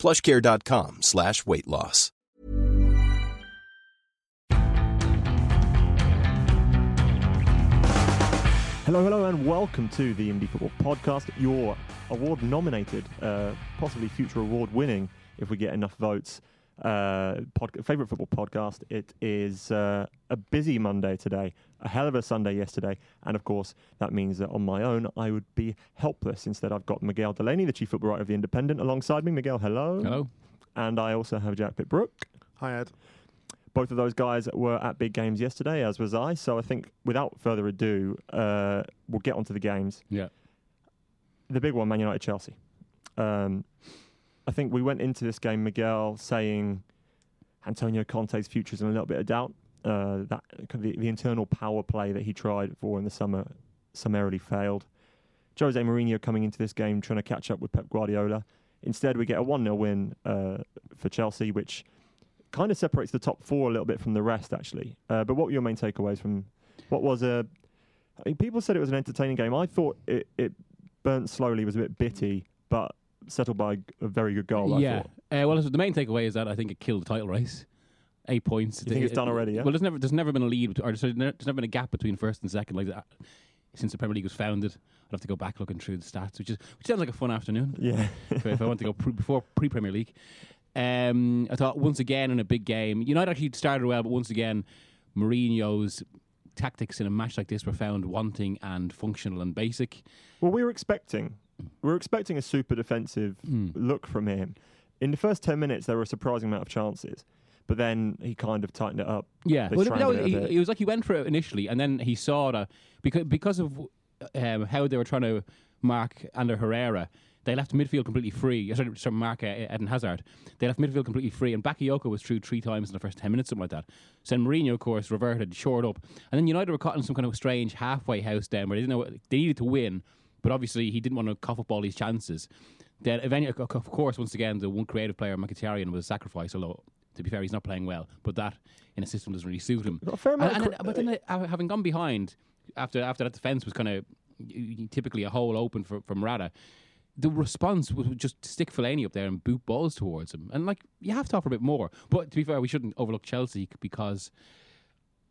plushcare.com slash weight loss. Hello, hello, and welcome to the Indie Football Podcast, your award nominated, uh, possibly future award winning, if we get enough votes, uh, pod- favorite football podcast. It is uh, a busy Monday today, a hell of a Sunday yesterday, and of course, that means that on my own, I would be helpless. Instead, I've got Miguel Delaney, the chief football writer of The Independent, alongside me. Miguel, hello. Hello. And I also have Jack Pitt-Brooke. Hi, Ed. Both of those guys were at big games yesterday, as was I. So I think, without further ado, uh, we'll get onto the games. Yeah. The big one, Man United Chelsea. Um, I think we went into this game, Miguel, saying Antonio Conte's future is in a little bit of doubt. Uh, that the, the internal power play that he tried for in the summer summarily failed. Jose Mourinho coming into this game trying to catch up with Pep Guardiola. Instead, we get a 1 0 win uh, for Chelsea, which kind of separates the top four a little bit from the rest, actually. Uh, but what were your main takeaways from what was a. I mean, people said it was an entertaining game. I thought it, it burnt slowly, was a bit bitty, but settled by a very good goal. I yeah. Uh, well, the main takeaway is that I think it killed the title race. Eight points. You think it's done already, yeah? Well, there's never there's never been a lead, or there's never, there's never been a gap between first and second like that since the Premier League was founded. I'd have to go back looking through the stats, which is which sounds like a fun afternoon Yeah. if, if I want to go pre, before pre Premier League. Um, I thought once again in a big game, United actually started well, but once again, Mourinho's tactics in a match like this were found wanting and functional and basic. Well, we were expecting we were expecting a super defensive look from him. In the first ten minutes, there were a surprising amount of chances, but then he kind of tightened it up. Yeah, well, no, it bit. was like he went for it initially, and then he saw that because because of um, how they were trying to mark Ander Herrera, they left midfield completely free. Sorry, sorry mark uh, Eden Hazard. They left midfield completely free, and Bakayoko was through three times in the first ten minutes, something like that. So then Mourinho, of course, reverted, shored up, and then United were caught in some kind of strange halfway house down where they didn't know what, they needed to win, but obviously he didn't want to cough up all these chances. Then eventually, of course, once again, the one creative player, Mkhitaryan, was sacrificed. Although to be fair, he's not playing well, but that in a system doesn't really suit him. A fair And- and- but then, uh, having gone behind after after that defense was kind of typically a hole open for for Morata, the response was just stick Fellaini up there and boot balls towards him, and like you have to offer a bit more. But to be fair, we shouldn't overlook Chelsea because.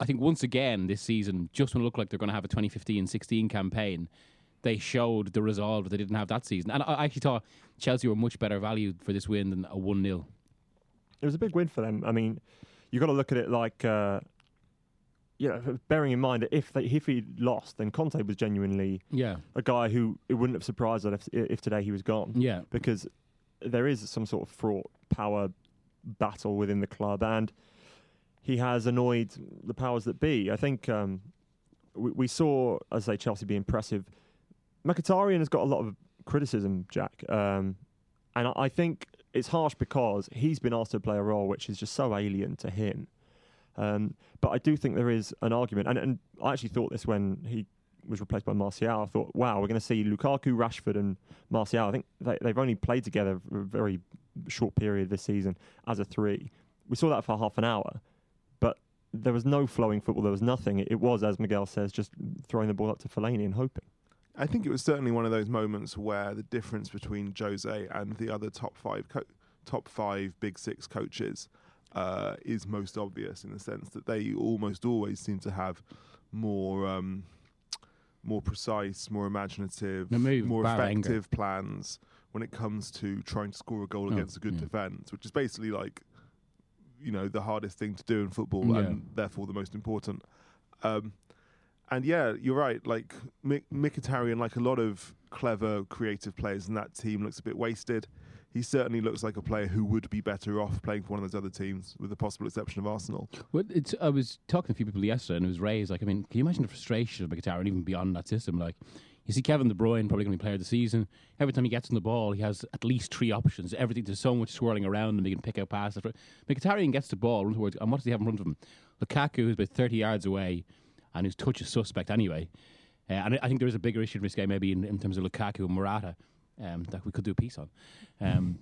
I think once again this season, just when it looked like they're going to have a 2015-16 campaign, they showed the resolve that they didn't have that season. And I I actually thought Chelsea were much better valued for this win than a 1-0. It was a big win for them. I mean, you've got to look at it like, uh, you know, bearing in mind that if they, if he lost, then Conte was genuinely Yeah. a guy who it wouldn't have surprised us if, if today he was gone. Yeah. because there is some sort of fraught power battle within the club, and he has annoyed the powers that be. I think um, we, we saw, as I say, Chelsea be impressive. Mkhitaryan has got a lot of criticism, Jack, um, and I, I think it's harsh because he's been asked to play a role which is just so alien to him. Um, but I do think there is an argument, and, and I actually thought this when he was replaced by Martial. I thought, wow, we're going to see Lukaku, Rashford, and Martial. I think they, they've only played together for a very short period this season as a three. We saw that for half an hour, but there was no flowing football. There was nothing. It, it was, as Miguel says, just throwing the ball up to Fellaini and hoping. I think it was certainly one of those moments where the difference between Jose and the other top five, co- top five Big Six coaches uh, is most obvious in the sense that they almost always seem to have more, um, more precise, more imaginative, maybe more effective plans when it comes to trying to score a goal Oh, against a good yeah. defence, which is basically like, you know, the hardest thing to do in football Yeah. and therefore the most important. Um, and yeah, you're right. Like Mik- Mkhitaryan, like a lot of clever, creative players in that team, looks a bit wasted. He certainly looks like a player who would be better off playing for one of those other teams, with the possible exception of Arsenal. Well, it's, I was talking to a few people yesterday, and it was raised. Like, I mean, can you imagine the frustration of Mkhitaryan even beyond that system? Like, You see Kevin De Bruyne probably going to be player of the season. Every time he gets on the ball, he has at least three options. Everything there's so much swirling around him. He can pick out passes. Mkhitaryan gets the ball, runs towards, and what does he have in front of him? Lukaku, who's about 30 yards away, and whose touch is suspect anyway. Uh, and I- think there is a bigger issue in this game, maybe in, in terms of Lukaku and Morata, um, that we could do a piece on. Um,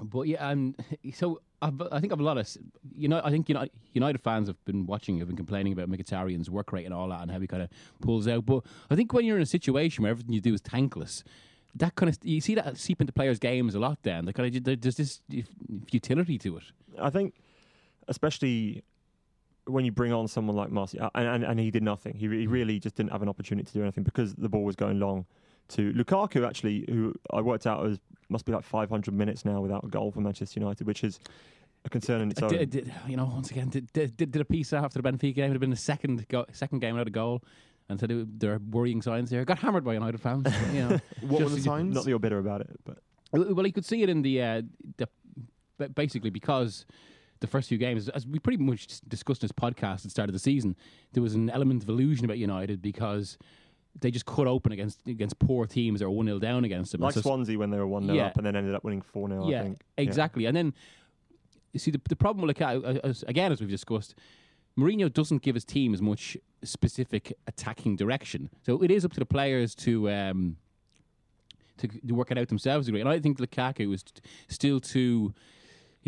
but yeah, and so I've, I think I've a lot of you know I think United, United fans have been watching, have been complaining about Mkhitaryan's work rate and all that, and how he kind of pulls out. But I think when you're in a situation where everything you do is tankless, that kind of you see that seep into players' games a lot. Then they kind of there's this futility to it. I think, especially when you bring on someone like Martial, and, and, and he did nothing. He, he really just didn't have an opportunity to do anything because the ball was going long to Lukaku, actually, who I worked out was must be like 500 minutes now without a goal for Manchester United, which is a concern in its own. did, did- you know, once again, did, did, did a piece after the Benfica game. It would have been the second go, second game without a goal. And said it- there are worrying signs here. Got hammered by United fans. You know, What were the signs? Not that you're bitter about it, but Well, well, you could see it in the, uh, the basically because the first few games, as we pretty much discussed in this podcast at the start of the season, there was an element of illusion about United because they just cut open against against poor teams that were one 0 down against them. like so- Swansea when they were 1 0 Yeah. up and then ended up winning 4 0, yeah, I think. exactly. And then you see the the problem with Lukaku, uh, as, again as we've discussed, Mourinho doesn't give his team as much specific attacking direction. So it is up to the players to. Um, to, to work it out themselves, and I think Lukaku is t- still too.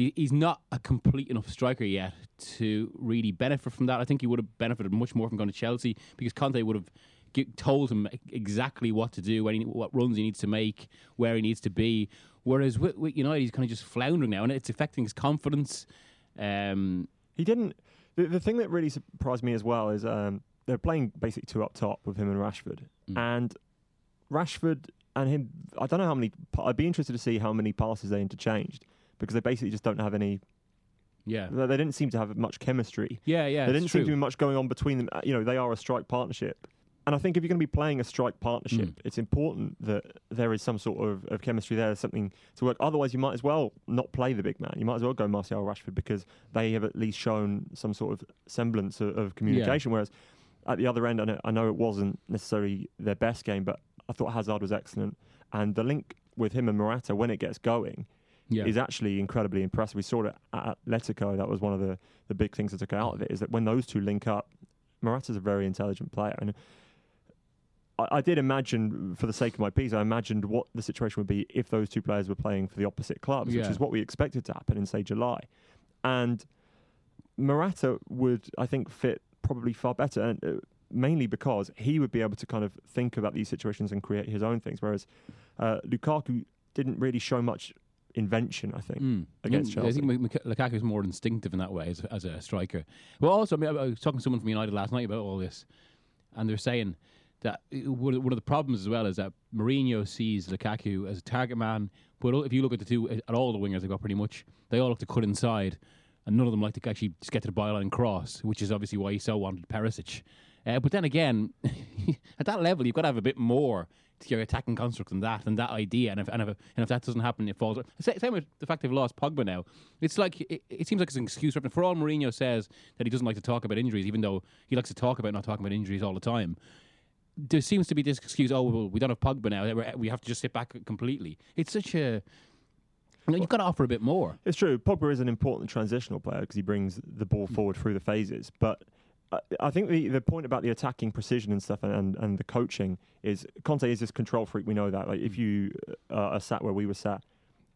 He, he's not a complete enough striker yet to really benefit from that. I think he would have benefited much more from going to Chelsea because Conte would have gi- told him exactly what to do, when he, what runs he needs to make, where he needs to be. Whereas with, with United, he's kind of just floundering now, and it's affecting his confidence. Um, He didn't. The, the thing that really surprised me as well is um, they're playing basically two up top with him and Rashford, Mm. and Rashford and him. I don't know how many. I'd be interested to see how many passes they interchanged because they basically just don't have any. yeah, They they didn't seem to have much chemistry. yeah, yeah. there didn't seem to be much going on between them. Uh, You know, they are a strike partnership. And I think if you're going to be playing a strike partnership, Mm. it's important that there is some sort of, of chemistry there, something to work. Otherwise, you might as well not play the big man. You might as well go Martial Rashford because they have at least shown some sort of semblance of, of communication. Whereas at the other end, I know, I know it wasn't necessarily their best game, but I thought Hazard was excellent. And the link with him and Morata, when it gets going, yeah. is actually incredibly impressive. We saw it at Atletico. That was one of the, the big things that took out of it is that when those two link up, Morata's a very intelligent player. And I, I did imagine, for the sake of my piece, I imagined what the situation would be if those two players were playing for the opposite clubs, which is what we expected to happen in, say, July. And Morata would, I think, fit probably far better. And, uh, mainly because he would be able to kind of think about these situations and create his own things, whereas uh, Lukaku didn't really show much invention. I think. Mm. against Chelsea. I think Lukaku is more instinctive in that way as a, as a striker. Well, also, I, mean, I was talking to someone from United last night about all this, and they're saying that uh, one of one of the problems as well is that Mourinho sees Lukaku as a target man, but if you look at the two, at all the wingers they've got pretty much, they all look to cut inside, and none of them like to actually just get to the byline and cross, which is obviously why he so wanted Perisic. Uh, but then again, at that level, you've got to have a bit more your attacking construct and that, and that idea. And if and if, and if that doesn't happen, it falls. Sa- Same with the fact they've lost Pogba now. It's like it, it seems like it's an excuse for for all Mourinho says that he doesn't like to talk about injuries, even though he likes to talk about not talking about injuries all the time. There seems to be this excuse. Oh, well, we don't have Pogba now. we're- have to just sit back completely. It's such a. Know, you've got to offer a bit more. It's true. Pogba is an important transitional player because he brings the ball forward through the phases. But I, I think the, the point about the attacking precision and stuff and, and, and the coaching is Conte is this control freak. We know that. Like if you uh, are sat where we were sat,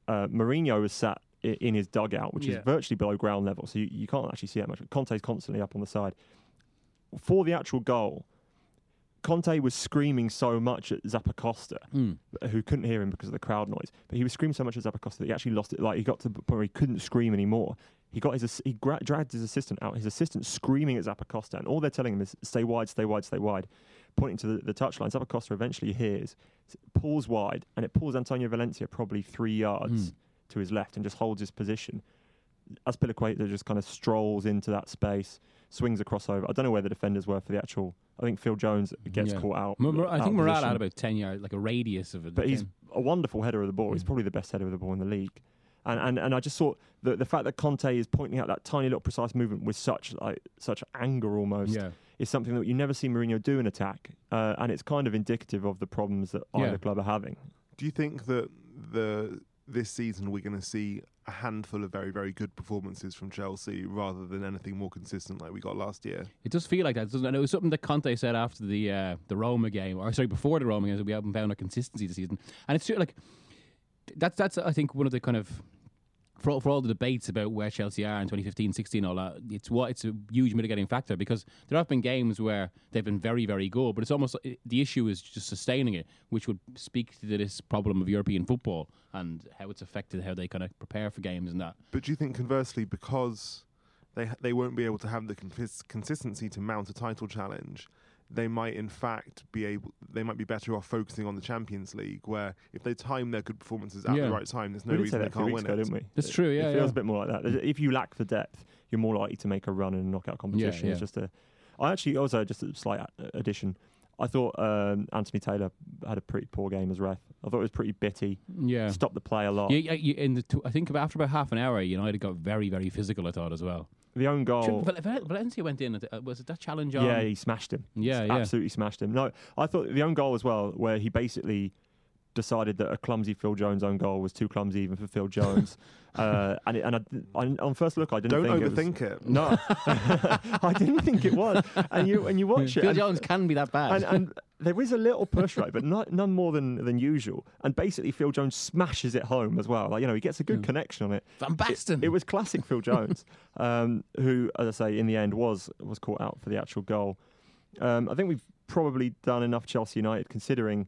uh, Mourinho was sat in his dugout, which Yeah. is virtually below ground level, so you, you can't actually see that much. Conte's constantly up on the side. For the actual goal, Conte was screaming so much at Zappacosta Mm. who couldn't hear him because of the crowd noise. But he was screaming so much at Zappacosta that he actually lost it. Like he got to the point where he couldn't scream anymore. He got his he gra- dragged his assistant out. His assistant screaming at Zappacosta, and all they're telling him is stay wide, stay wide, stay wide, pointing to the, the touchline. Zappacosta eventually hears, pulls wide, and it pulls Antonio Valencia probably three yards Mm. to his left and just holds his position. Azpilicueta just kind of strolls into that space, swings a crossover. I don't know where the defenders were for the actual. I think Phil Jones gets Yeah. caught out. Mur- Mur- I out think of Morata had about ten yards, like a radius of it. But he's a wonderful header of the ball. He's Mm. probably the best header of the ball in the league. And, and and I just thought the the fact that Conte is pointing out that tiny little precise movement with such like such anger almost Yeah. is something that you never see Mourinho do in attack, uh, and it's kind of indicative of the problems that Yeah. either club are having. Do you think that the this season we're going to see a handful of very very good performances from Chelsea rather than anything more consistent like we got last year? It does feel like that, doesn't it? And it was something that Conte said after the uh, the Roma game, or sorry, before the Roma game, we haven't found a consistency this season. And it's true, like that's that's I think one of the kind of for all, for all the debates about where Chelsea are in 2015, 16, all that, it's what it's a huge mitigating factor because there have been games where they've been very, very good, but it's almost the issue is just sustaining it, which would speak to this problem of European football and how it's affected how they kind of prepare for games and that. But do you think conversely because they they won't be able to have the consistency to mount a title challenge? They might, in fact, be able. They might be better off focusing on the Champions League, where if they time their good performances at Yeah. the right time, there's no we reason they that a few can't win ago, it. didn't we? That's It- true, yeah, It feels yeah. a bit more like that. If you lack the depth, you're more likely to make a run in a knockout competition. It's yeah. just a. I actually also just a slight addition. I thought um, Anthony Taylor had a pretty poor game as ref. I thought it was pretty bitty. Yeah. Stopped the play a lot. Yeah, yeah, yeah, in the two, I think after about half an hour, United got very, very physical. I thought as well. The own goal. Val- Val- Valencia went in. Uh, was it that challenge on? Yeah, he smashed him. Yeah, yeah. absolutely smashed him. No, I thought the own goal as well, where he basically decided that a clumsy Phil Jones own goal was too clumsy even for Phil Jones. uh, and it, and I, I, on first look, I didn't Don't think it was. overthink it. No, I didn't think it was. And you and you watch it, Phil and, Jones can be that bad. and, and there is a little push right, but not, none more than than usual. And basically, Phil Jones smashes it home as well. Like you know, he gets a good Yeah. connection on it. Van Basten. It, it was classic Phil Jones, um, who, as I say, in the end was was caught out for the actual goal. Um, I think we've probably done enough Chelsea United, considering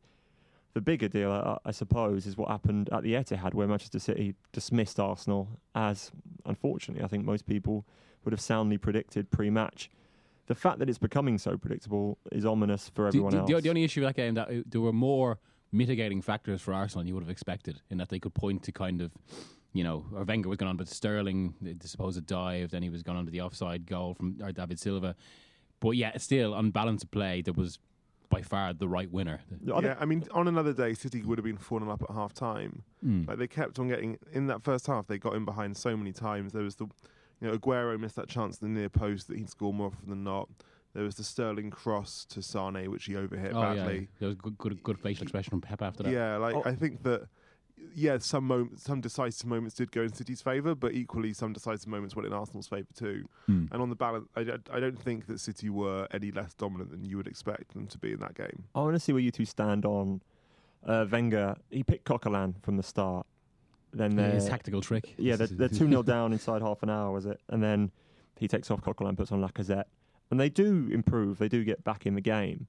the bigger deal, I, I suppose, is what happened at the Etihad, where Manchester City dismissed Arsenal, as unfortunately I think most people would have soundly predicted pre-match. The fact that it's becoming so predictable is ominous for The- everyone the, else. the, the only issue with that game that uh, there were more mitigating factors for Arsenal than you would have expected, in that they could point to kind of, you know, or Wenger was going on, but Sterling, the, the supposed dive, then he was going on to the offside goal from David Silva. But yeah, still on balance of play, there was by far the right winner. I Yeah, I mean, on another day, City would have been 4 0 up at half time. Mm. Like they kept on getting in that first half. They got in behind so many times. There was the, you know, Aguero missed that chance at the near post that he'd score more often than not. There was the Sterling cross to Sane, which he overhit Oh yeah, badly. there was good, good, good facial expression from Pep after that. Yeah, like Oh. I think that. Yeah, some moments, some decisive moments did go in City's favour, but equally some decisive moments went in Arsenal's favour too. Hmm. And on the balance, I, don't- I don't think that City were any less dominant than you would expect them to be in that game. I want to see where you two stand on uh, Wenger. He picked Coquelin from the start. Then Yeah, his tactical trick. Yeah, they're, they're 2 0 down inside half an hour, was it? And then he takes off Coquelin, puts on Lacazette. And they do improve, they do get back in the game.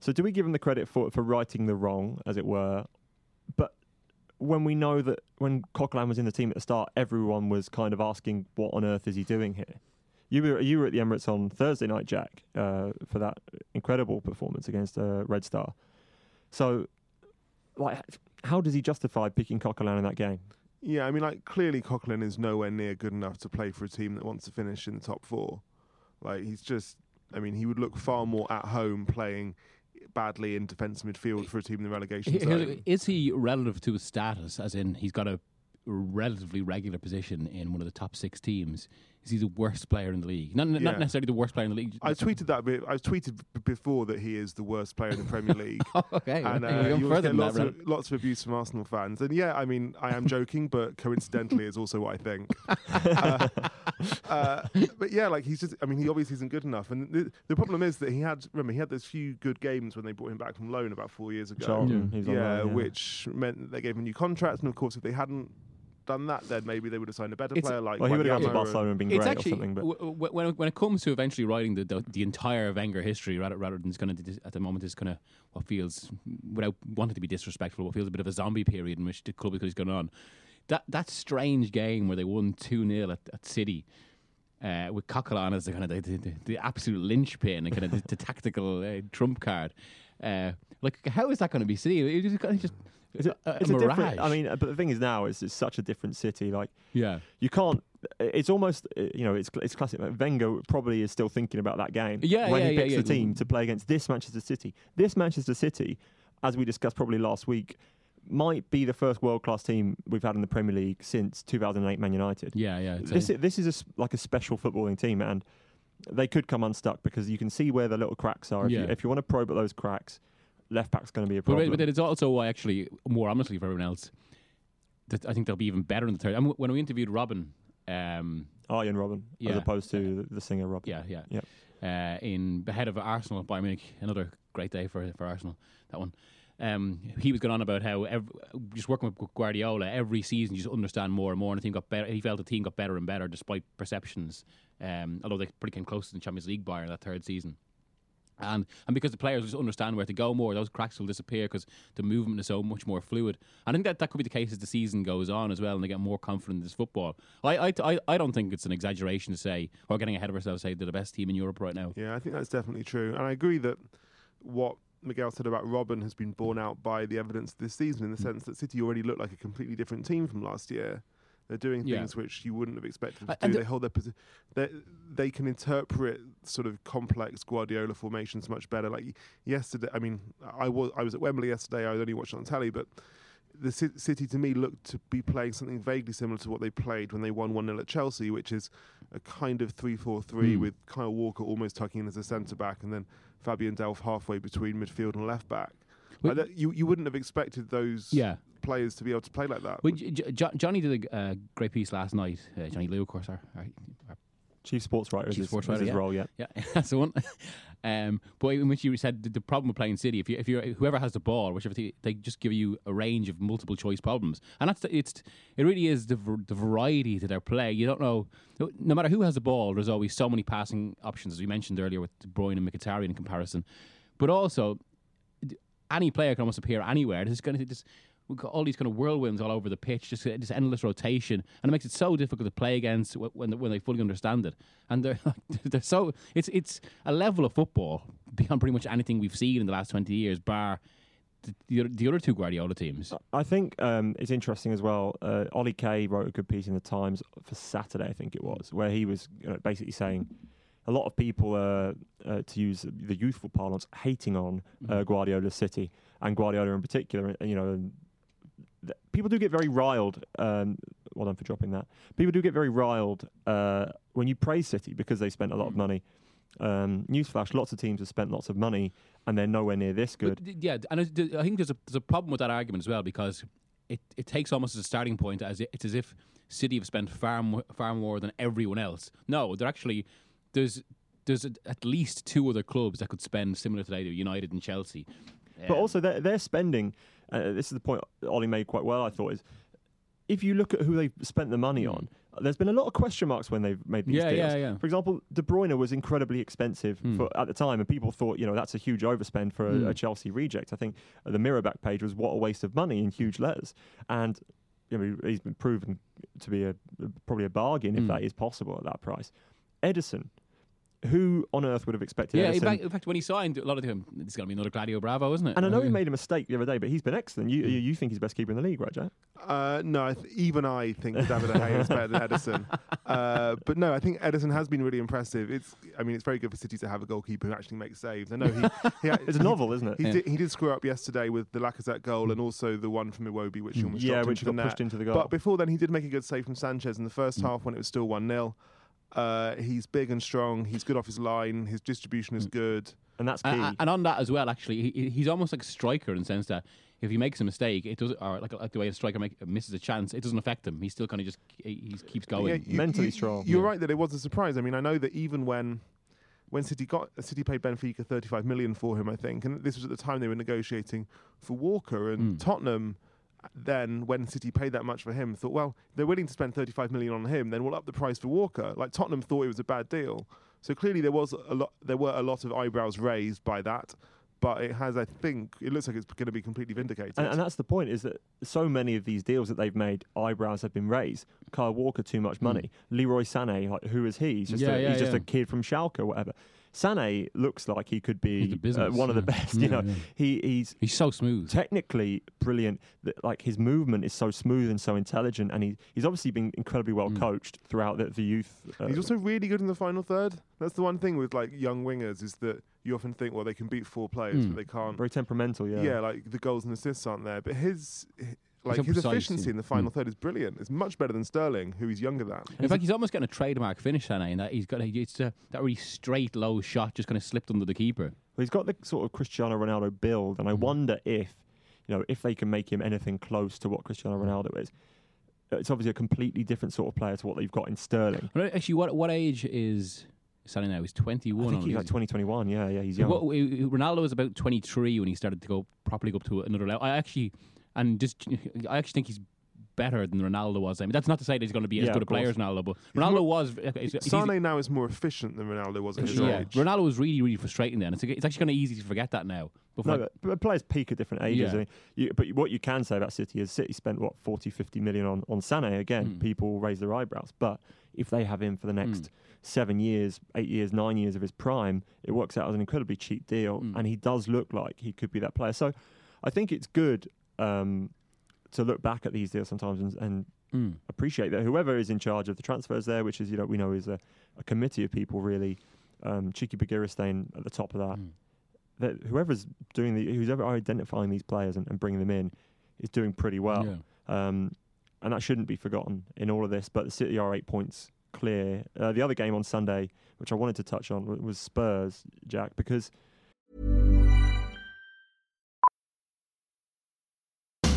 So do we give them the credit for, for righting the wrong, as it were? But when we know that when Coquelin was in the team at the start, everyone was kind of asking, what on earth is he doing here? You were, you were at the Emirates on Thursday night, Jack, uh, for that incredible performance against uh, Red Star. So, like, how does he justify picking Coquelin in that game? Yeah, I mean, like clearly Coquelin is nowhere near good enough to play for a team that wants to finish in the top four. Like he's just, I mean, he would look far more at home playing badly in defensive midfield for a team in the relegation zone. Is he relative to his status, as in he's got a relatively regular position in one of the top six teams? Is he the worst player in the league? Not, Yeah. not necessarily the worst player in the league. I tweeted that. Bit, I've tweeted b- before that he is the worst player in the Premier League. Oh, okay. And uh, you further get lots, Ren. of, lots of abuse from Arsenal fans. And yeah, I mean, I am joking, but coincidentally, is also what I think. uh, uh, but yeah, like he's just, I mean, he obviously isn't good enough. And the, the problem is that he had, remember, he had those few good games when they brought him back from loan about four years ago. Charlton, Yeah. he was on yeah, loan, yeah. which meant they gave him a new contract. And of course, if they hadn't done that, then maybe they would have signed a better It's- player like Well, he would have gone to Barcelona and been great actually or something. But w- w- when it- when it comes to eventually writing the the, the entire Wenger history, rather rather than it's going to at the moment is kind of what feels without wanting to be disrespectful, what feels a bit of a zombie period in which the club is going on. That that strange game where they won two 0 at, at City. Uh, with Coquelin as the kind of the, the, the, the absolute linchpin and kind of the, the tactical uh, trump card, uh, like how is that going to be seen? It is kind of just it's a, a, it's a different. I mean, uh, but the thing is now it's, it's such a different city. Like yeah, you can't. It's almost uh, you know it's it's classic. Like Wenger probably is still thinking about that game Yeah, when yeah, he picks yeah. the team to play against this Manchester City. This Manchester City, as we discussed probably last week, might be the first world class team we've had in the Premier League since 2008 Man United. Yeah, yeah. This is, this is a like a special footballing team, and they could come unstuck because you can see where the little cracks are. If, you, Yeah. if you want to probe at those cracks, left back's going to be a problem. but then it's also why, actually, more honestly for everyone else, that I think they'll be even better in the third. When we interviewed Robben, um, Arjen Robben, Yeah. as opposed to the, the singer Robyn. yeah, yeah, Yep. uh, in the head of Arsenal, Bayern Munich, another great day for for Arsenal. That one. Um, he was going on about how ev just working with Guardiola every season, you just understand more and more, and the team got better. He felt the team got better and better despite perceptions. Um, although they pretty came close to the Champions League Bayern that third season. And and because the players just understand where to go more, those cracks will disappear because the movement is so much more fluid. I think that that could be the case as the season goes on as well, and they get more confident in this football. I I, I, I don't think it's an exaggeration to say or getting ahead of ourselves. Say they're the best team in Europe right now. Yeah, I think that's definitely true. And I agree that what Miguel said about Robben has been borne out by the evidence this season in the mm. sense that City already looked like a completely different team from last year. They're doing Yeah. things which you wouldn't have expected them to Uh, do. the- They hold their position. They can interpret sort of complex Guardiola formations much better. Like yesterday, I mean, I was I was at Wembley yesterday. I was only watched it on telly, but the Ci- City to me looked to be playing something vaguely similar to what they played when they won 1 0 at Chelsea, which is a kind of 3 4 3 Hmm. with Kyle Walker almost tucking in as a centre back and then Fabian Delph halfway between midfield and left back. Like that- you, you wouldn't have expected those Yeah. Players to be able to play like that. Well, J- J- Jo- Johnny did a uh, great piece last night. Uh, Johnny Liew, of course, our, our, our Chief sports writer is Chief his, sports is writer, his yeah. role, yeah. Yeah, that's the one. Um, but in which you said the, the problem with playing City, if you if you whoever has the ball, whichever team, they just give you a range of multiple choice problems, and that's the, it's it really is the v- the variety to their play. You don't know, no, no matter who has the ball, there's always so many passing options, as we mentioned earlier with De Bruyne and Mkhitaryan in comparison. But also, any player can almost appear anywhere. There's going to just we've got all these kind of whirlwinds all over the pitch, just this endless rotation, and it makes it so difficult to play against when when they fully understand it. And they're they're so it's it's a level of football beyond pretty much anything we've seen in the last twenty years, bar the, the, other- two Guardiola teams. I think um, it's interesting as well. Uh, Ollie Kay wrote a good piece in the Times for Saturday, I think it was, where he was you know, basically saying a lot of people, uh, uh, to use the youthful parlance, hating on uh, Guardiola's City and Guardiola in particular. and, You know, th- people do get very riled. Um, well done for dropping that. People do get very riled uh, when you praise City because they spent a lot of money. Um, newsflash: lots of teams have spent lots of money and they're nowhere near this good. But, yeah, and I, think there's a there's a problem with that argument as well because it, it takes almost as a starting point as i- it's as if City have spent far more, far more than everyone else. No, they're actually there's there's a, at least two other clubs that could spend similar to they do, United and Chelsea. But Um, also, they're, they're spending. Uh, this is the point Ollie made quite well. I thought is if you look at who they've spent the money on, there's been a lot of question marks when they've made these Hmm. Yeah, deals. yeah, yeah. For example, De Bruyne was incredibly expensive Hmm. for, at the time, and people thought, you know, that's a huge overspend for a, Hmm. a Chelsea reject. I think the Mirror back page was what a waste of money in huge letters, and you know, he's been proven to be a probably a bargain if Hmm. that is possible at that price. Ederson. Who on earth would have expected yeah, in Ederson? fact, in fact, when he signed, a lot of them, it's going to be another Claudio Bravo, isn't it? and I know he made a mistake the other day, but he's been excellent. You, you, you think he's best keeper in the league, right, Jack? Uh, no, I th- even I think David De Gea is better than Ederson. Uh, but no, I think Ederson has been really impressive. It's, I mean, it's very good for City to have a goalkeeper who actually makes saves. I know he, he It's a novel, isn't it? He, Yeah. did, he did screw up yesterday with the Lacazette goal and also the one from Iwobi, which almost yeah, dropped which into the got net. pushed into the goal. But before then, he did make a good save from Sanchez in the first half when it was still 1 0. Uh, he's big and strong. He's good off his line. His distribution is good. and that's key. And, and- and on that as well, actually, he, he's almost like a striker in the sense that if he makes a mistake, it does, or like, like the way a striker make, misses a chance, it doesn't affect him. He still kind of just he, he keeps going. Yeah, you- Mentally you- strong. You're Yeah. right that it was a surprise. I mean, I know that even when when City got City paid Benfica 35 million for him, I think, and this was at the time they were negotiating for Walker and Mm. Tottenham. Then, when City paid that much for him, thought, well, they're willing to spend 35 million on him. Then we'll up the price for Walker. Like Tottenham thought it was a bad deal. So clearly, there was a lot. There were a lot of eyebrows raised by that. But it has, I think, it looks like it's going to be completely vindicated. And, and that's the point: is that so many of these deals that they've made, eyebrows have been raised. Kyle Walker, too much hmm. money. Leroy Sané, like, who is he? He's just, Yeah, a, yeah, he's just a kid from Schalke, or whatever. Sane looks like he could be the uh, business, one of the yeah. best. You Yeah, know, yeah. he he's He's so smooth. technically brilliant. That like his movement is so smooth and so intelligent, and he he's obviously been incredibly well Mm. coached throughout the, the youth. Uh, He's also really good in the final third. That's the one thing with like young wingers is that you often think, well, they can beat four players, Mm. but they can't. very temperamental. Yeah, Yeah. like the goals and assists aren't there. But his, hi- like his precise, efficiency yeah. in the final Mm. third is brilliant. It's much better than Sterling, who he's younger than. In fact, he's almost getting a trademark finish, Sané, in that he's got a, it's a, that really straight, low shot just kind of slipped under the keeper. Well, he's got the sort of Cristiano Ronaldo build, and I Mhm. wonder if, you know, if they can make him anything close to what Cristiano Mm. Ronaldo is. It's obviously a completely different sort of player to what they've got in Sterling. Well, Actually, what what age is Sané now? He's 21. I think or he's is like he? 2021. Yeah, yeah, he's young. What, Ronaldo was about 23 when he started to go properly go up to another level. I actually, and just, I actually think he's better than Ronaldo was. I mean, that's not to say that he's going to be as Yeah, good a player as Ronaldo, but He's Ronaldo more- was. It's, it's Sane now is more efficient than Ronaldo was at his yeah, age. Ronaldo was really, really frustrating then. It's, it's actually kind of easy to forget that now. But no, like, but, players peak at different ages. Yeah. I mean, you, but what you can say about City is City spent what 40, 50 million on on Sané. Again, Mm. people raise their eyebrows. But if they have him for the next Mm. seven years, eight years, nine years of his prime, it works out as an incredibly cheap deal, Mm. and he does look like he could be that player. So, I think it's good um, to look back at these deals sometimes and, and mm. appreciate that whoever is in charge of the transfers there, which is you know we know is a, a committee of people really, um, Txiki Begiristain at the top of that. Mm. That whoever's doing the who's ever identifying these players and, and bringing them in is doing pretty well, Yeah. um, and that shouldn't be forgotten in all of this. But the City are eight points clear. Uh, the other game on Sunday, which I wanted to touch on, was Spurs, Jack, because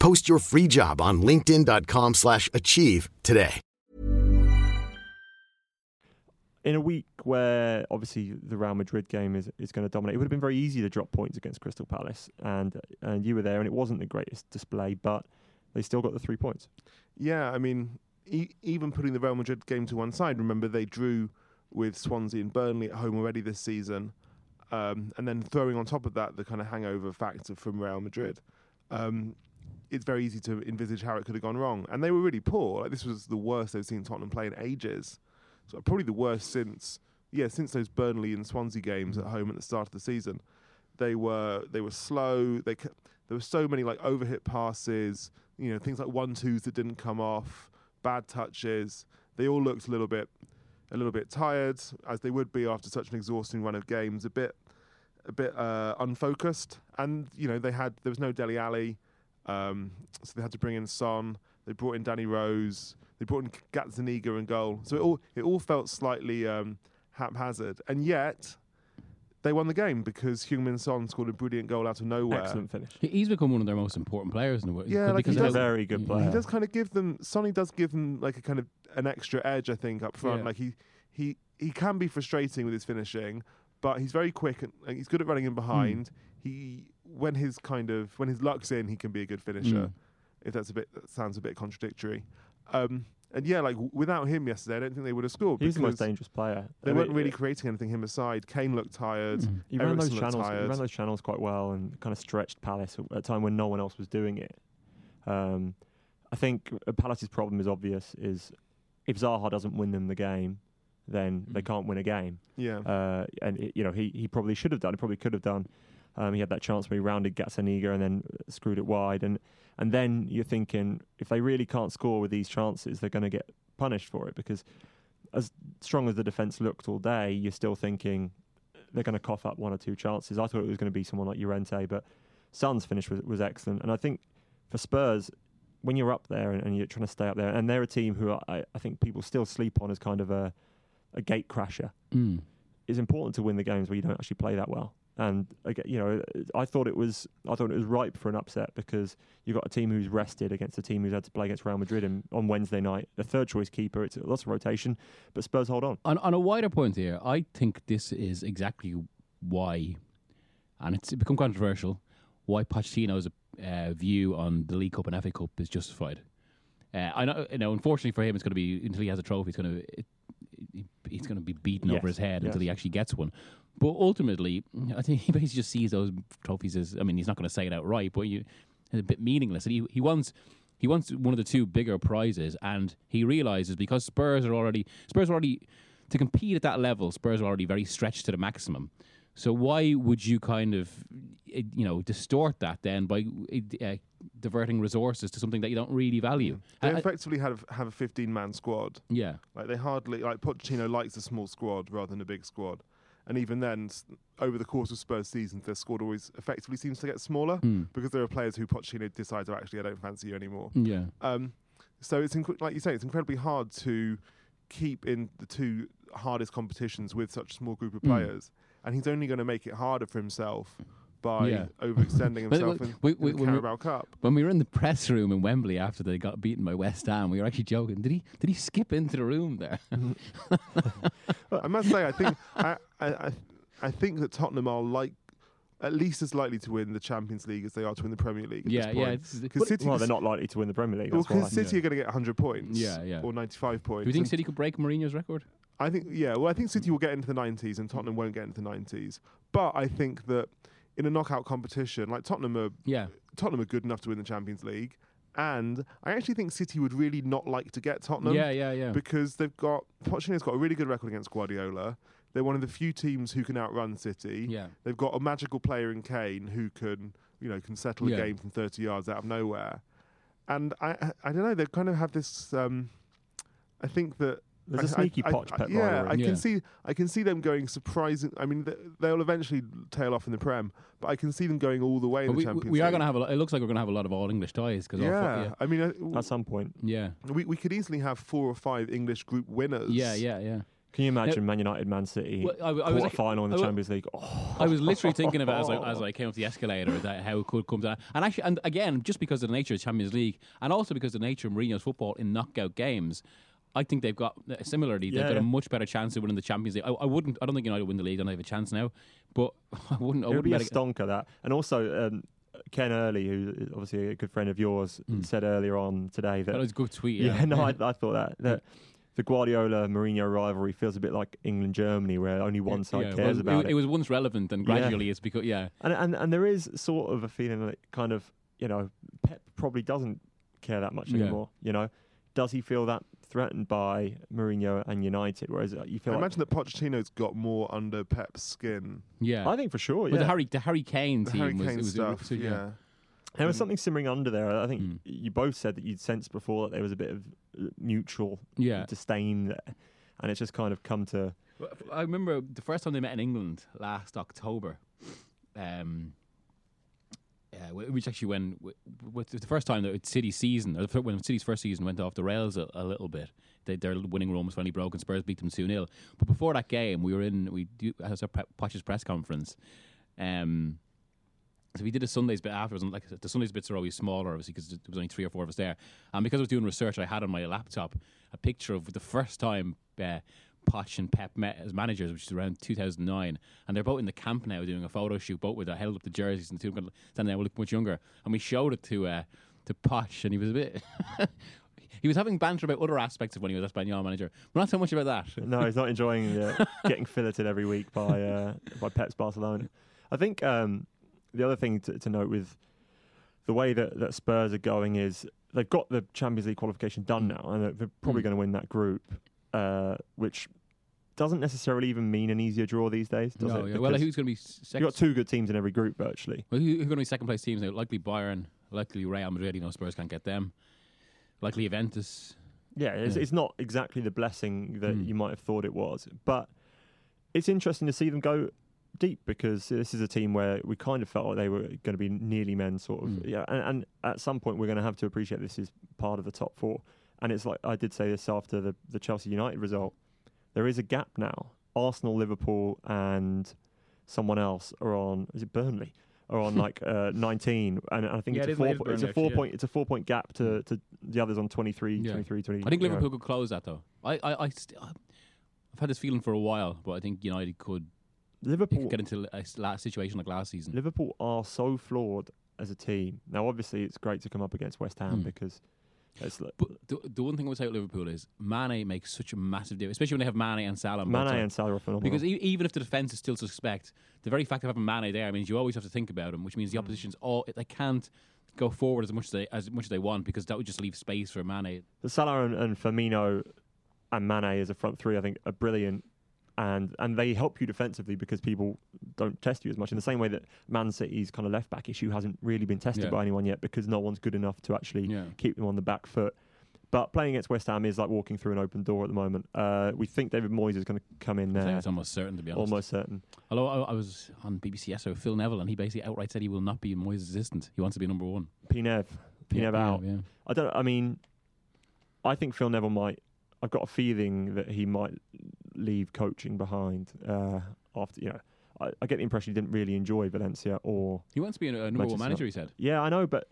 Post your free job on linkedin.com/achieve slash achieve today. in a week where obviously the Real Madrid game is, is going to dominate, it would have been very easy to drop points against Crystal Palace, and and you were there, and it wasn't the greatest display, but they still got the three points. Yeah, I mean, e- even putting the Real Madrid game to one side, remember they drew with Swansea and Burnley at home already this season, um, and then throwing on top of that the kind of hangover factor from Real Madrid. Um, it's very easy to envisage how it could have gone wrong, and they were really poor. Like this was the worst they've seen Tottenham play in ages, so probably the worst since yeah since those Burnley and Swansea games at home at the start of the season. They were they were slow. They ca- there were so many like overhit passes, you know things like one twos that didn't come off, bad touches. They all looked a little bit a little bit tired, as they would be after such an exhausting run of games. A bit a bit uh, unfocused, and you know they had there was no Dele Alli, um, so they had to bring in Son. They brought in Danny Rose. They brought in Gazzaniga and goal. So it all it all felt slightly um, haphazard, and yet they won the game because Heung-Min Son scored a brilliant goal out of nowhere. Excellent finish. He- He's become one of their most important players in the world. Yeah, like because He's a very good Yeah. player. He does kind of give them. Sonny does give them like a kind of an extra edge, I think, up front. Yeah. Like he he he can be frustrating with his finishing, but he's very quick and like, he's good at running in behind. He when his kind of when his luck's in, he can be a good finisher. Mm. If that's a bit that sounds a bit contradictory. Um, and yeah, like w- without him yesterday, I don't think they would have scored. He's the most dangerous player. They I weren't mean, really creating anything him aside. Kane looked tired. Mm. He ran those channels. He ran those channels quite well and kind of stretched Palace at a time when no one else was doing it. Um, I think Palace's problem is obvious: is if Zaha doesn't win them the game, then they Mm. can't win a game. Yeah. Uh, and it, you know he he probably should have done. He probably could have done. Um, he had that chance where he rounded Gazzaniga and then uh, screwed it wide. And and then you're thinking if they really can't score with these chances, they're going to get punished for it because as strong as the defence looked all day, you're still thinking they're going to cough up one or two chances. I thought it was going to be someone like Llorente, but Son's finish was, was excellent, and I think for Spurs, when you're up there and, and you're trying to stay up there, and they're a team who I, I think people still sleep on as kind of a a gate crasher. Mm. It's important to win the games where you don't actually play that well. And aga you know, I thought it was I thought it was ripe for an upset because you've got a team who's rested against a team who's had to play against Real Madrid in, on Wednesday night. The third choice keeper, it's lots of rotation, but Spurs hold on. On, on a wider point here, I think this is exactly why, and it's become controversial, why Pochettino's uh, view on the League Cup and FA Cup is justified. Uh, I know, you know, unfortunately for him, it's going to be until he has a trophy, it's going to it, it, he's going to be beaten over his head yes. until he actually gets one. But ultimately, I think he basically just sees those trophies as. I mean, he's not going to say it outright, but you, a bit meaningless. And he he wants he wants one of the two bigger prizes, and he realizes because Spurs are already Spurs are already to compete at that level. Spurs are already very stretched to the maximum. So why would you kind of eh, you know distort that then by uh, diverting resources to something that you don't really value? They I- I- effectively have have a 15 man squad. yeah, Like they hardly like Pochettino likes a small squad rather than a big squad. And even then, over the course of Spurs seasons, their squad always effectively seems to get smaller Hmm. because there are players who Pochettino decides, oh, actually, I don't fancy you anymore. yeah. Um, so it's inc- like you say, it's incredibly hard to keep in the two hardest competitions with such a small group of Mm. players, and he's only going to make it harder for himself by Yeah. overextending But- himself but in, we- in we- the when we- Carabao Cup. When we were in the press room in Wembley after they got beaten by West Ham, we were actually joking. Did he? Did he skip into the room there? I must say, I think I, I, I, I think that Tottenham are like at least as likely to win the Champions League as they are to win the Premier League. At yeah, this yeah. point. It's, 'Cause City, Well, they're not likely to win the Premier League. Well, That's why. because City are going to get 100 points. Yeah, yeah. Or 95 points. do you think City could break Mourinho's record? I think, yeah. Well, I think City will get into the 90s and Tottenham won't get into the 90s. But I think that in a knockout competition, like Tottenham are Yeah, Tottenham are good enough to win the Champions League, and I actually think City would really not like to get Tottenham. yeah, yeah, yeah. because they've got Pochettino's got a really good record against Guardiola. They're one of the few teams who can outrun City. Yeah. They've got a magical player in Kane who can, you know, can settle Yeah. a game from 30 yards out of nowhere. And I, I, I don't know. They kind of have this. Um, I think that There's a I- I- sneaky I- Poch I- Pep Yeah, I rivalry. Yeah. can see. I can see them going surprising. I mean, th- they'll eventually tail off in the Prem, but I can see them going all the way But in we, the Champions League. we are going to have. A, lo- it looks like we're going to have a lot of all English ties because Yeah, yeah, I mean, uh, At some point. yeah, we we could easily have four or five English group winners. yeah, yeah, yeah. Can you imagine Man United, Man City, Well, I- I was quarter final in the I Champions League? Oh, I was literally thinking of it as I, as I came up the escalator that how it could come down. And actually, and again, just because of the nature of Champions League, and also because of the nature of Mourinho's football in knockout games, I think they've got uh, similarly. They've Yeah, got a much better chance of winning the Champions League. I, I wouldn't. I don't think United win the league. I don't have a chance now, but I wouldn't. I it would wouldn't be a stonker that. And also, um, Ken Early, who is obviously a good friend of yours, Mm. said earlier on today that That was a good tweet. Yeah, Yeah, no, I, I thought that that the Guardiola Mourinho rivalry feels a bit like England Germany, where only one side Yeah, cares well, about it, it. was once relevant, and Yeah. gradually it's because yeah, and, and and there is sort of a feeling that kind of you know Pep probably doesn't care that much Yeah. anymore. You know, does he feel that threatened by Mourinho and United? Whereas uh, you I feel like, imagine that Pochettino's got more under Pep's skin. yeah. I think for sure, But yeah. the Harry the Harry Kane The team Harry was, Kane it was stuff, so, yeah. there was something simmering under there. I think Mm. you both said that you'd sensed before that there was a bit of uh, mutual Yeah. disdain there, and it's just kind of come to. I remember the first time they met in England last October. Um, yeah, wh- which actually when with the first time that City season, when City's first season went off the rails a, a little bit, they, their winning run was finally broken. Spurs beat them two 0 But before that game, we were in we do as a Poch's press conference. Um, so we did a Sundays bit afterwards, and like the Sundays bits are always smaller, obviously, because there was only three or four of us there. And because I was doing research, I had on my laptop a picture of the first time uh, Poch and Pep met as managers, which is around 2009. And they're both in the camp now doing a photo shoot, both with I held up the jerseys, and the two of them standing there look much younger. And we showed it to uh, to Poch, and he was a bit. he was having banter about other aspects of when he was a Espanyol manager, but not so much about that. No, he's not enjoying uh, getting filleted every week by uh, by Pep's Barcelona. I think um, the other thing to, to note with the way that, that Spurs are going is they've got the Champions League qualification done now, and they're- they're probably Mm. going to win that group, uh, which doesn't necessarily even mean an easier draw these days, does no, it? yeah. Well, Because who's going to be you've got two good teams in every group virtually. Well, who, who are going to be second place teams now? Likely Bayern, likely Real Madrid. You know, Spurs can't get them. Likely Juventus. Yeah, it's, Yeah. it's not exactly the blessing that Mm. you might have thought it was, but it's interesting to see them go deep because this is a team where we kind of felt like they were going to be nearly men, sort of. Mm. Yeah, and, and at some point we're going to have to appreciate this is part of the top four. And it's like I did say this after the, the Chelsea United result. There is a gap now. Arsenal, Liverpool, and someone else are on. Is it Burnley? Are on like uh, 19, and I think Yeah, it's it a four. it is po- it's Burnley a four actually, yeah. point. It's a four point gap to, to the others on 23, Yeah. 23, 20. I think you know. Liverpool could close that though. I, I, I st- I've had this feeling for a while, but I think United could, Liverpool could get into a la- situation like last season. Liverpool are so flawed as a team. Now, obviously, it's great to come up against West Ham Hmm. because like But the, the one thing I would say about Liverpool is Mane makes such a massive difference, especially when they have Mane and Salah. Mane and Salah are phenomenal. Because e- even if the defense is still suspect, the very fact of having Mane there means you always have to think about him, which means the Hmm. opposition's all they can't go forward as much as they as much as they want because that would just leave space for Mane. the Salah and, and Firmino and Mane as a front three, I think, are brilliant. And and they help you defensively because people don't test you as much. In the same way that Man City's kind of left back issue hasn't really been tested Yeah. by anyone yet because no one's good enough to actually Yeah. keep them on the back foot. But playing against West Ham is like walking through an open door at the moment. Uh, we think David Moyes is going to come in there, it's almost certain to be honest. almost certain. Although I, I was on BBC SO, Phil Neville, and he basically outright said he will not be Moyes' assistant. He wants to be number one. Pinev, Pinev yeah, out. Yeah. I don't. I mean, I think Phil Neville might. I've got a feeling that he might leave coaching behind uh, after. You know, I, I get the impression he didn't really enjoy Valencia or. He wants to be a, a number Manchester one manager. He said. Yeah, I know, but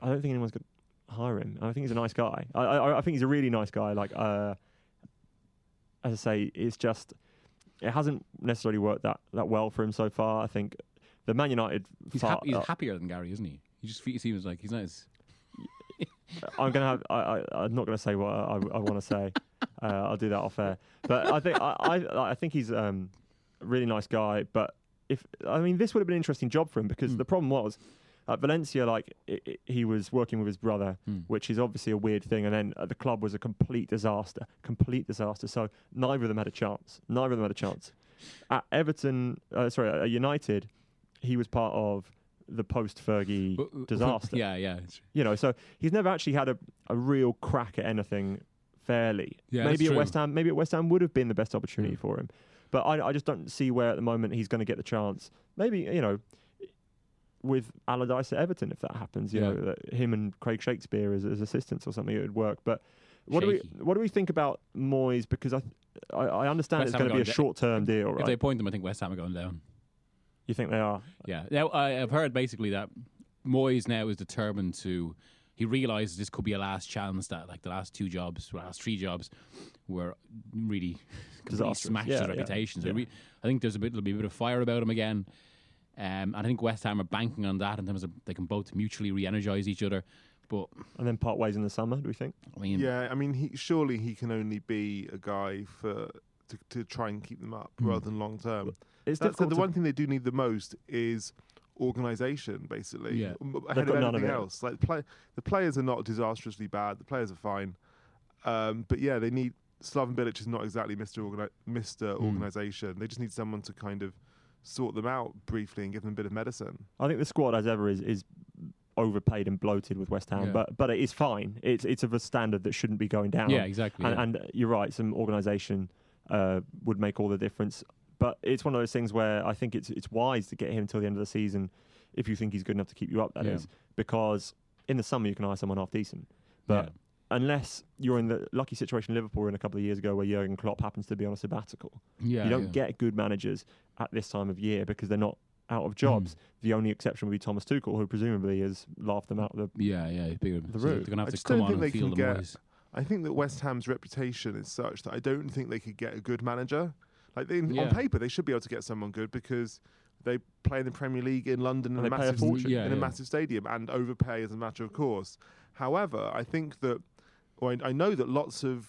I don't think anyone's going to hire him. I think he's a nice guy. I, I, I think he's a really nice guy. Like, uh, as I say, it's just it hasn't necessarily worked that that well for him so far. I think the Man United. He's, far, hap- he's uh, happier than Gary, isn't he? He just seems like he's nice. I'm gonna have. I, I, I'm not gonna say what I, I want to say. Uh, I'll do that off air. But I think I, I, I think he's um, a really nice guy. But if I mean, this would have been an interesting job for him because Hmm. the problem was at Valencia, like i i he was working with his brother, Hmm. which is obviously a weird thing. And then at the club was a complete disaster, complete disaster. So neither of them had a chance. Neither of them had a chance. At Everton, uh, sorry, at United, he was part of the post Fergie disaster. yeah, yeah. You know, so he's never actually had a, a real crack at anything fairly. Yeah, maybe at. West Ham, maybe at West Ham would have been the best opportunity Yeah. for him. But I, I just don't see where at the moment he's going to get the chance. Maybe you know, with Allardyce at Everton, if that happens, you Yeah. know, that him and Craig Shakespeare as, as assistants or something, it would work. But what do we what do we think about Moyes? Because I I, I understand West it's going to be a short term deal, If they right? appoint him, I think West Ham are going down. You think they are? Yeah. Now I, I've heard basically that Moyes now is determined to. He realizes this could be a last chance. That like the last two jobs, the last three jobs, were really completely Disastrous. smashed Yeah, his yeah, reputation. So yeah. re- I think there's a bit, there'll be a bit of fire about him again. Um, and I think West Ham are banking on that in terms of they can both mutually re-energize each other. But And then part ways in the summer. Do we think? I mean, Yeah, I mean, he surely he can only be a guy for to, to try and keep them up Hmm. rather than long term. It's That said, difficult. the to- one thing they do need the most is organisation, basically. Yeah. m- They've Ahead got of none of anything else. Like play, the players are not disastrously bad. The players are fine. Um, but yeah, they need Slaven Bilic is not exactly Mr. Organi- Mr. Hmm. Organisation. They just need someone to kind of sort them out briefly and give them a bit of medicine. I think the squad as ever is is overpaid and bloated with West Ham, Yeah. but but it is fine. It's it's of a standard that shouldn't be going down. yeah, exactly. and, yeah. and you're right. Some organisation uh, would make all the difference. But it's one of those things where I think it's it's wise to get him until the end of the season, if you think he's good enough to keep you up. That is Yeah. because in the summer you can hire someone half decent, but. Yeah. Unless you're in the lucky situation Liverpool were in a couple of years ago where Jurgen Klopp happens to be on a sabbatical, yeah, you don't yeah. get good managers at this time of year because they're not out of jobs. Hmm. The only exception would be Thomas Tuchel, who presumably has laughed them out of the. Yeah, yeah, it's bigger. The so route. they're gonna have I to come don't on think and they feel can the get- noise. I think that West Ham's reputation is such that I don't think they could get a good manager. Like they, Yeah. on paper, they should be able to get someone good because they play in the Premier League in London And in a a massive fortune. Yeah, in a massive stadium and overpay as a matter of course. However, I think that, or I, I know that lots of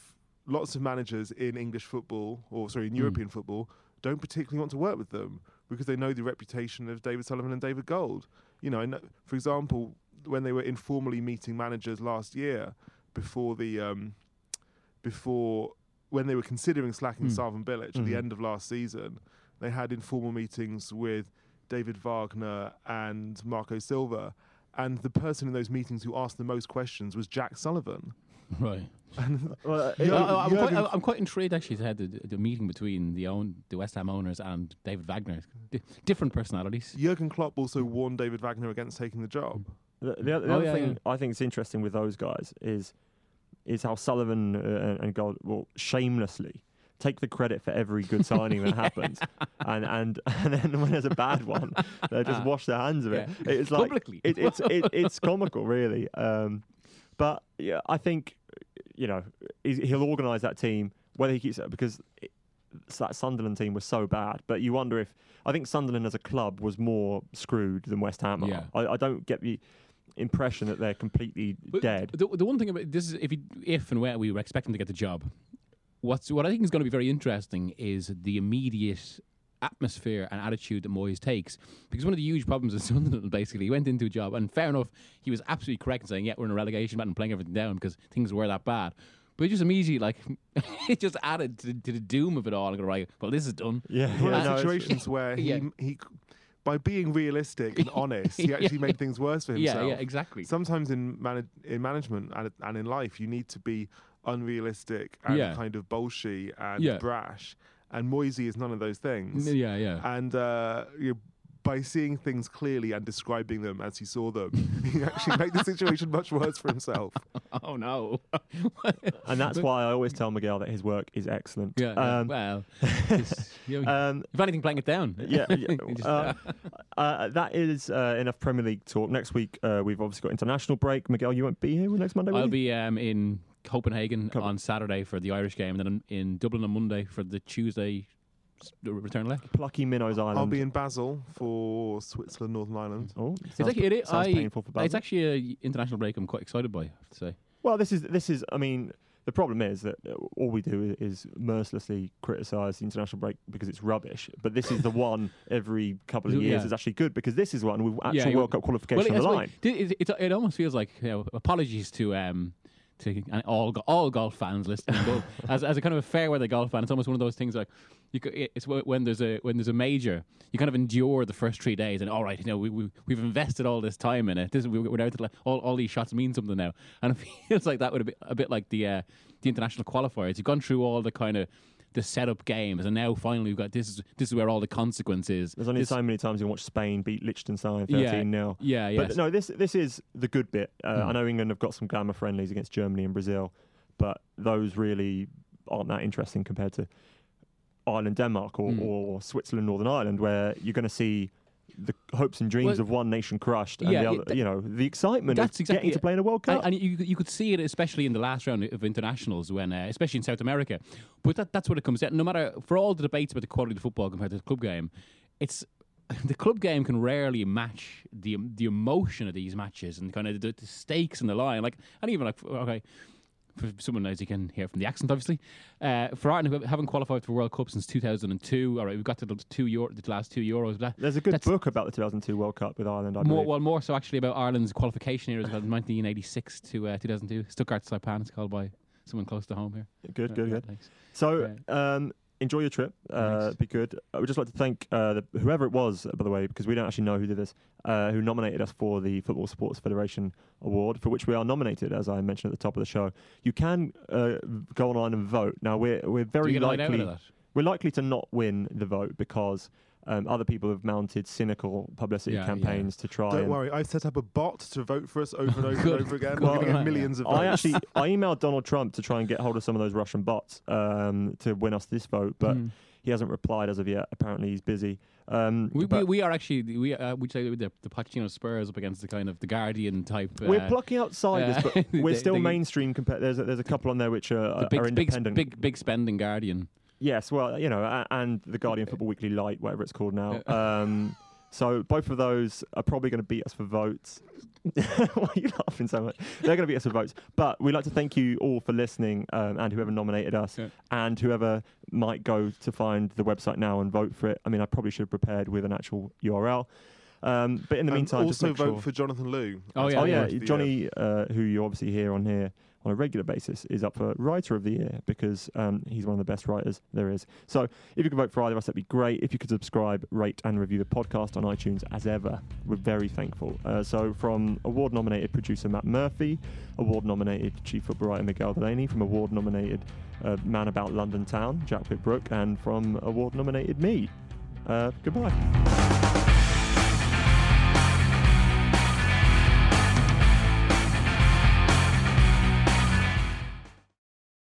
lots of managers in English football or sorry in Mm. European football don't particularly want to work with them because they know the reputation of David Sullivan and David Gold. You know, I know, for example, when they were informally meeting managers last year before the um, before when they were considering slacking Mm. Slaven Bilic at the Mhm. end of last season, they had informal meetings with David Wagner and Marco Silva, and the person in those meetings who asked the most questions was Jack Sullivan. Right. Well, uh, Yeah, Uh, I- I'm, quite, I'm quite intrigued actually to have the, the meeting between the own the West Ham owners and David Wagner. Di- different personalities. Jurgen Klopp also warned David Wagner against taking the job. The, the, other- the Oh, other yeah, thing I think is interesting with those guys is is how Sullivan uh, and, and Gold will shamelessly take the credit for every good signing that happens, and and and then when there's a bad one, they just wash their hands of it. Yeah. It's like Publicly. it, it's it, it's comical, really. Um, but yeah, I think you know he's- he'll organise that team whether he keeps it because. It, that Sunderland team was so bad, but you wonder if I think Sunderland as a club was more screwed than West Ham. Yeah. I, I don't get the impression that they're completely But dead. The, the one thing about this is if he, if and where we were expecting to get the job, what's what I think is going to be very interesting is the immediate atmosphere and attitude that Moyes takes. Because one of the huge problems with Sunderland, basically, he went into a job, and fair enough, he was absolutely correct in saying, "Yeah, we're in a relegation battle and playing everything down because things were that bad." But it just immediately, like, it just added to, to the doom of it all. And go right, well, this is done. Yeah, One yeah, of no, situations where he, Yeah. he, by being realistic and honest, he actually made things worse for himself. yeah, yeah, exactly. Sometimes in man- in management and, and in life, you need to be unrealistic and Yeah. kind of bolshy and Yeah. brash. And Moisey is none of those things. Yeah, yeah. And uh, you by seeing things clearly and describing them as he saw them, he actually made the situation much worse for himself. oh no. and that's why I always tell Miguel that his work is excellent. Yeah. yeah. Um, well, it's- you know, um, if anything, playing it down. yeah, yeah. Uh, uh, that is uh, enough Premier League talk. Next week, uh, we've obviously got international break. Miguel, you won't be here next Monday. will I'll you? be um, in Copenhagen Copen- on Saturday for the Irish game, and then in in Dublin on Monday for the Tuesday s- the return leg. Plucky Minnows Island. I'll be in Basel for Switzerland, Northern Ireland. Oh, It's sounds, actually, it is, sounds I, painful for Basel. it's actually a international break. I'm quite excited by. I have to say. Well, this is this is. I mean, the problem is that uh, all we do i- is mercilessly criticise the international break because it's rubbish. But this is the one every couple of Yeah. years is actually good because this is one with actual you- World Cup qualification well, on the line. it, it, it, it almost feels like you know, apologies to um to and all all golf fans listening. but as as a kind of a fair weather golf fan, it's almost one of those things like you. It's when there's a when there's a major, you kind of endure the first three days, and all right, you know, we, we we've invested all this time in it. This we, we're now to all all these shots mean something now, and it feels like that would be a bit like the uh, the international qualifiers. You've gone through all the kind of the setup games, and now finally we've got this is this is where all the consequence is. There's only This- so many times you watch Spain beat Liechtenstein Yeah, 13 0 yeah, But yes. no, this this is the good bit. Uh, Hmm. I know England have got some glamour friendlies against Germany and Brazil, but those really aren't that interesting compared to Ireland, Denmark, or, Hmm. or Switzerland, Northern Ireland, where you're going to see the hopes and dreams Well, of one nation crushed, and yeah, the other, that- you know the excitement of That's exactly getting to play in a World Cup. and you, you could see it, especially in the last round of internationals, when uh, especially in South America. But that, that's what it comes down. No matter for all the debates about the quality of football compared to the club game, it's the club game can rarely match the the emotion of these matches and kind of the, the stakes and the line. Like and even like okay. For someone as you can hear from the accent, obviously, uh, for Ireland who haven't qualified for World Cup since 2002. All right, we've got to the two Euro, the last two Euros. That- There's a good book about the 2002 World Cup with Ireland. I more, believe. well, more so actually about Ireland's qualification years, called 1986 to uh, 2002. Stuttgart Saipan, it's called by someone close to home here. Good, good, Yeah, good. thanks. So, um, enjoy your trip. Uh, be good. I would just like to thank uh, the, whoever it was, by the way, because we don't actually know who did this, uh, who nominated us for the Football Supporters Federation Award, for which we are nominated, as I mentioned at the top of the show. You can uh, go online and vote. Now, we're we're very you get a night out likely we're likely to not win the vote because. Um, other people have mounted cynical publicity Yeah, yeah. campaigns to try. Don't and worry, I've set up a bot to vote for us over and over Good. and over again. Well, We're going to get millions of votes. I actually I emailed Donald Trump to try and get hold of some of those Russian bots um, to win us this vote, but Mm. he hasn't replied as of yet. Apparently, he's busy. Um, We, we, we are actually we uh, we say the the Pochettino Spurs up against the kind of the Guardian type. we're uh, plucking outsiders, uh, but we're the- still the- mainstream. Compared, there's a, there's a couple on there which are, the big, are big, big, big spending Guardian. Yes, well, you know, and the Guardian Football Weekly Light, whatever it's called now. Um, so both of those are probably going to beat us for votes. Why are you laughing so much? They're going to beat us for votes. But we'd like to thank you all for listening um, and whoever nominated us Yeah. and whoever might go to find the website now and vote for it. I mean, I probably should have prepared with an actual URL. Um, but in the And meantime, just also make vote sure. for Jonathan Liew. Oh, yeah, oh yeah, Writer of the Year. Johnny, uh, who you obviously hear on here on a regular basis, is up for Writer of the Year because um, he's one of the best writers there is. So if you could vote for either of us, that'd be great. If you could subscribe, rate, and review the podcast on iTunes, as ever, we're very thankful. Uh, so from award-nominated producer Matt Murphy, award-nominated chief football writer Miguel Delaney, from award-nominated uh, man about London town Jack Pitt-Brooke, and from award-nominated me. Uh, goodbye.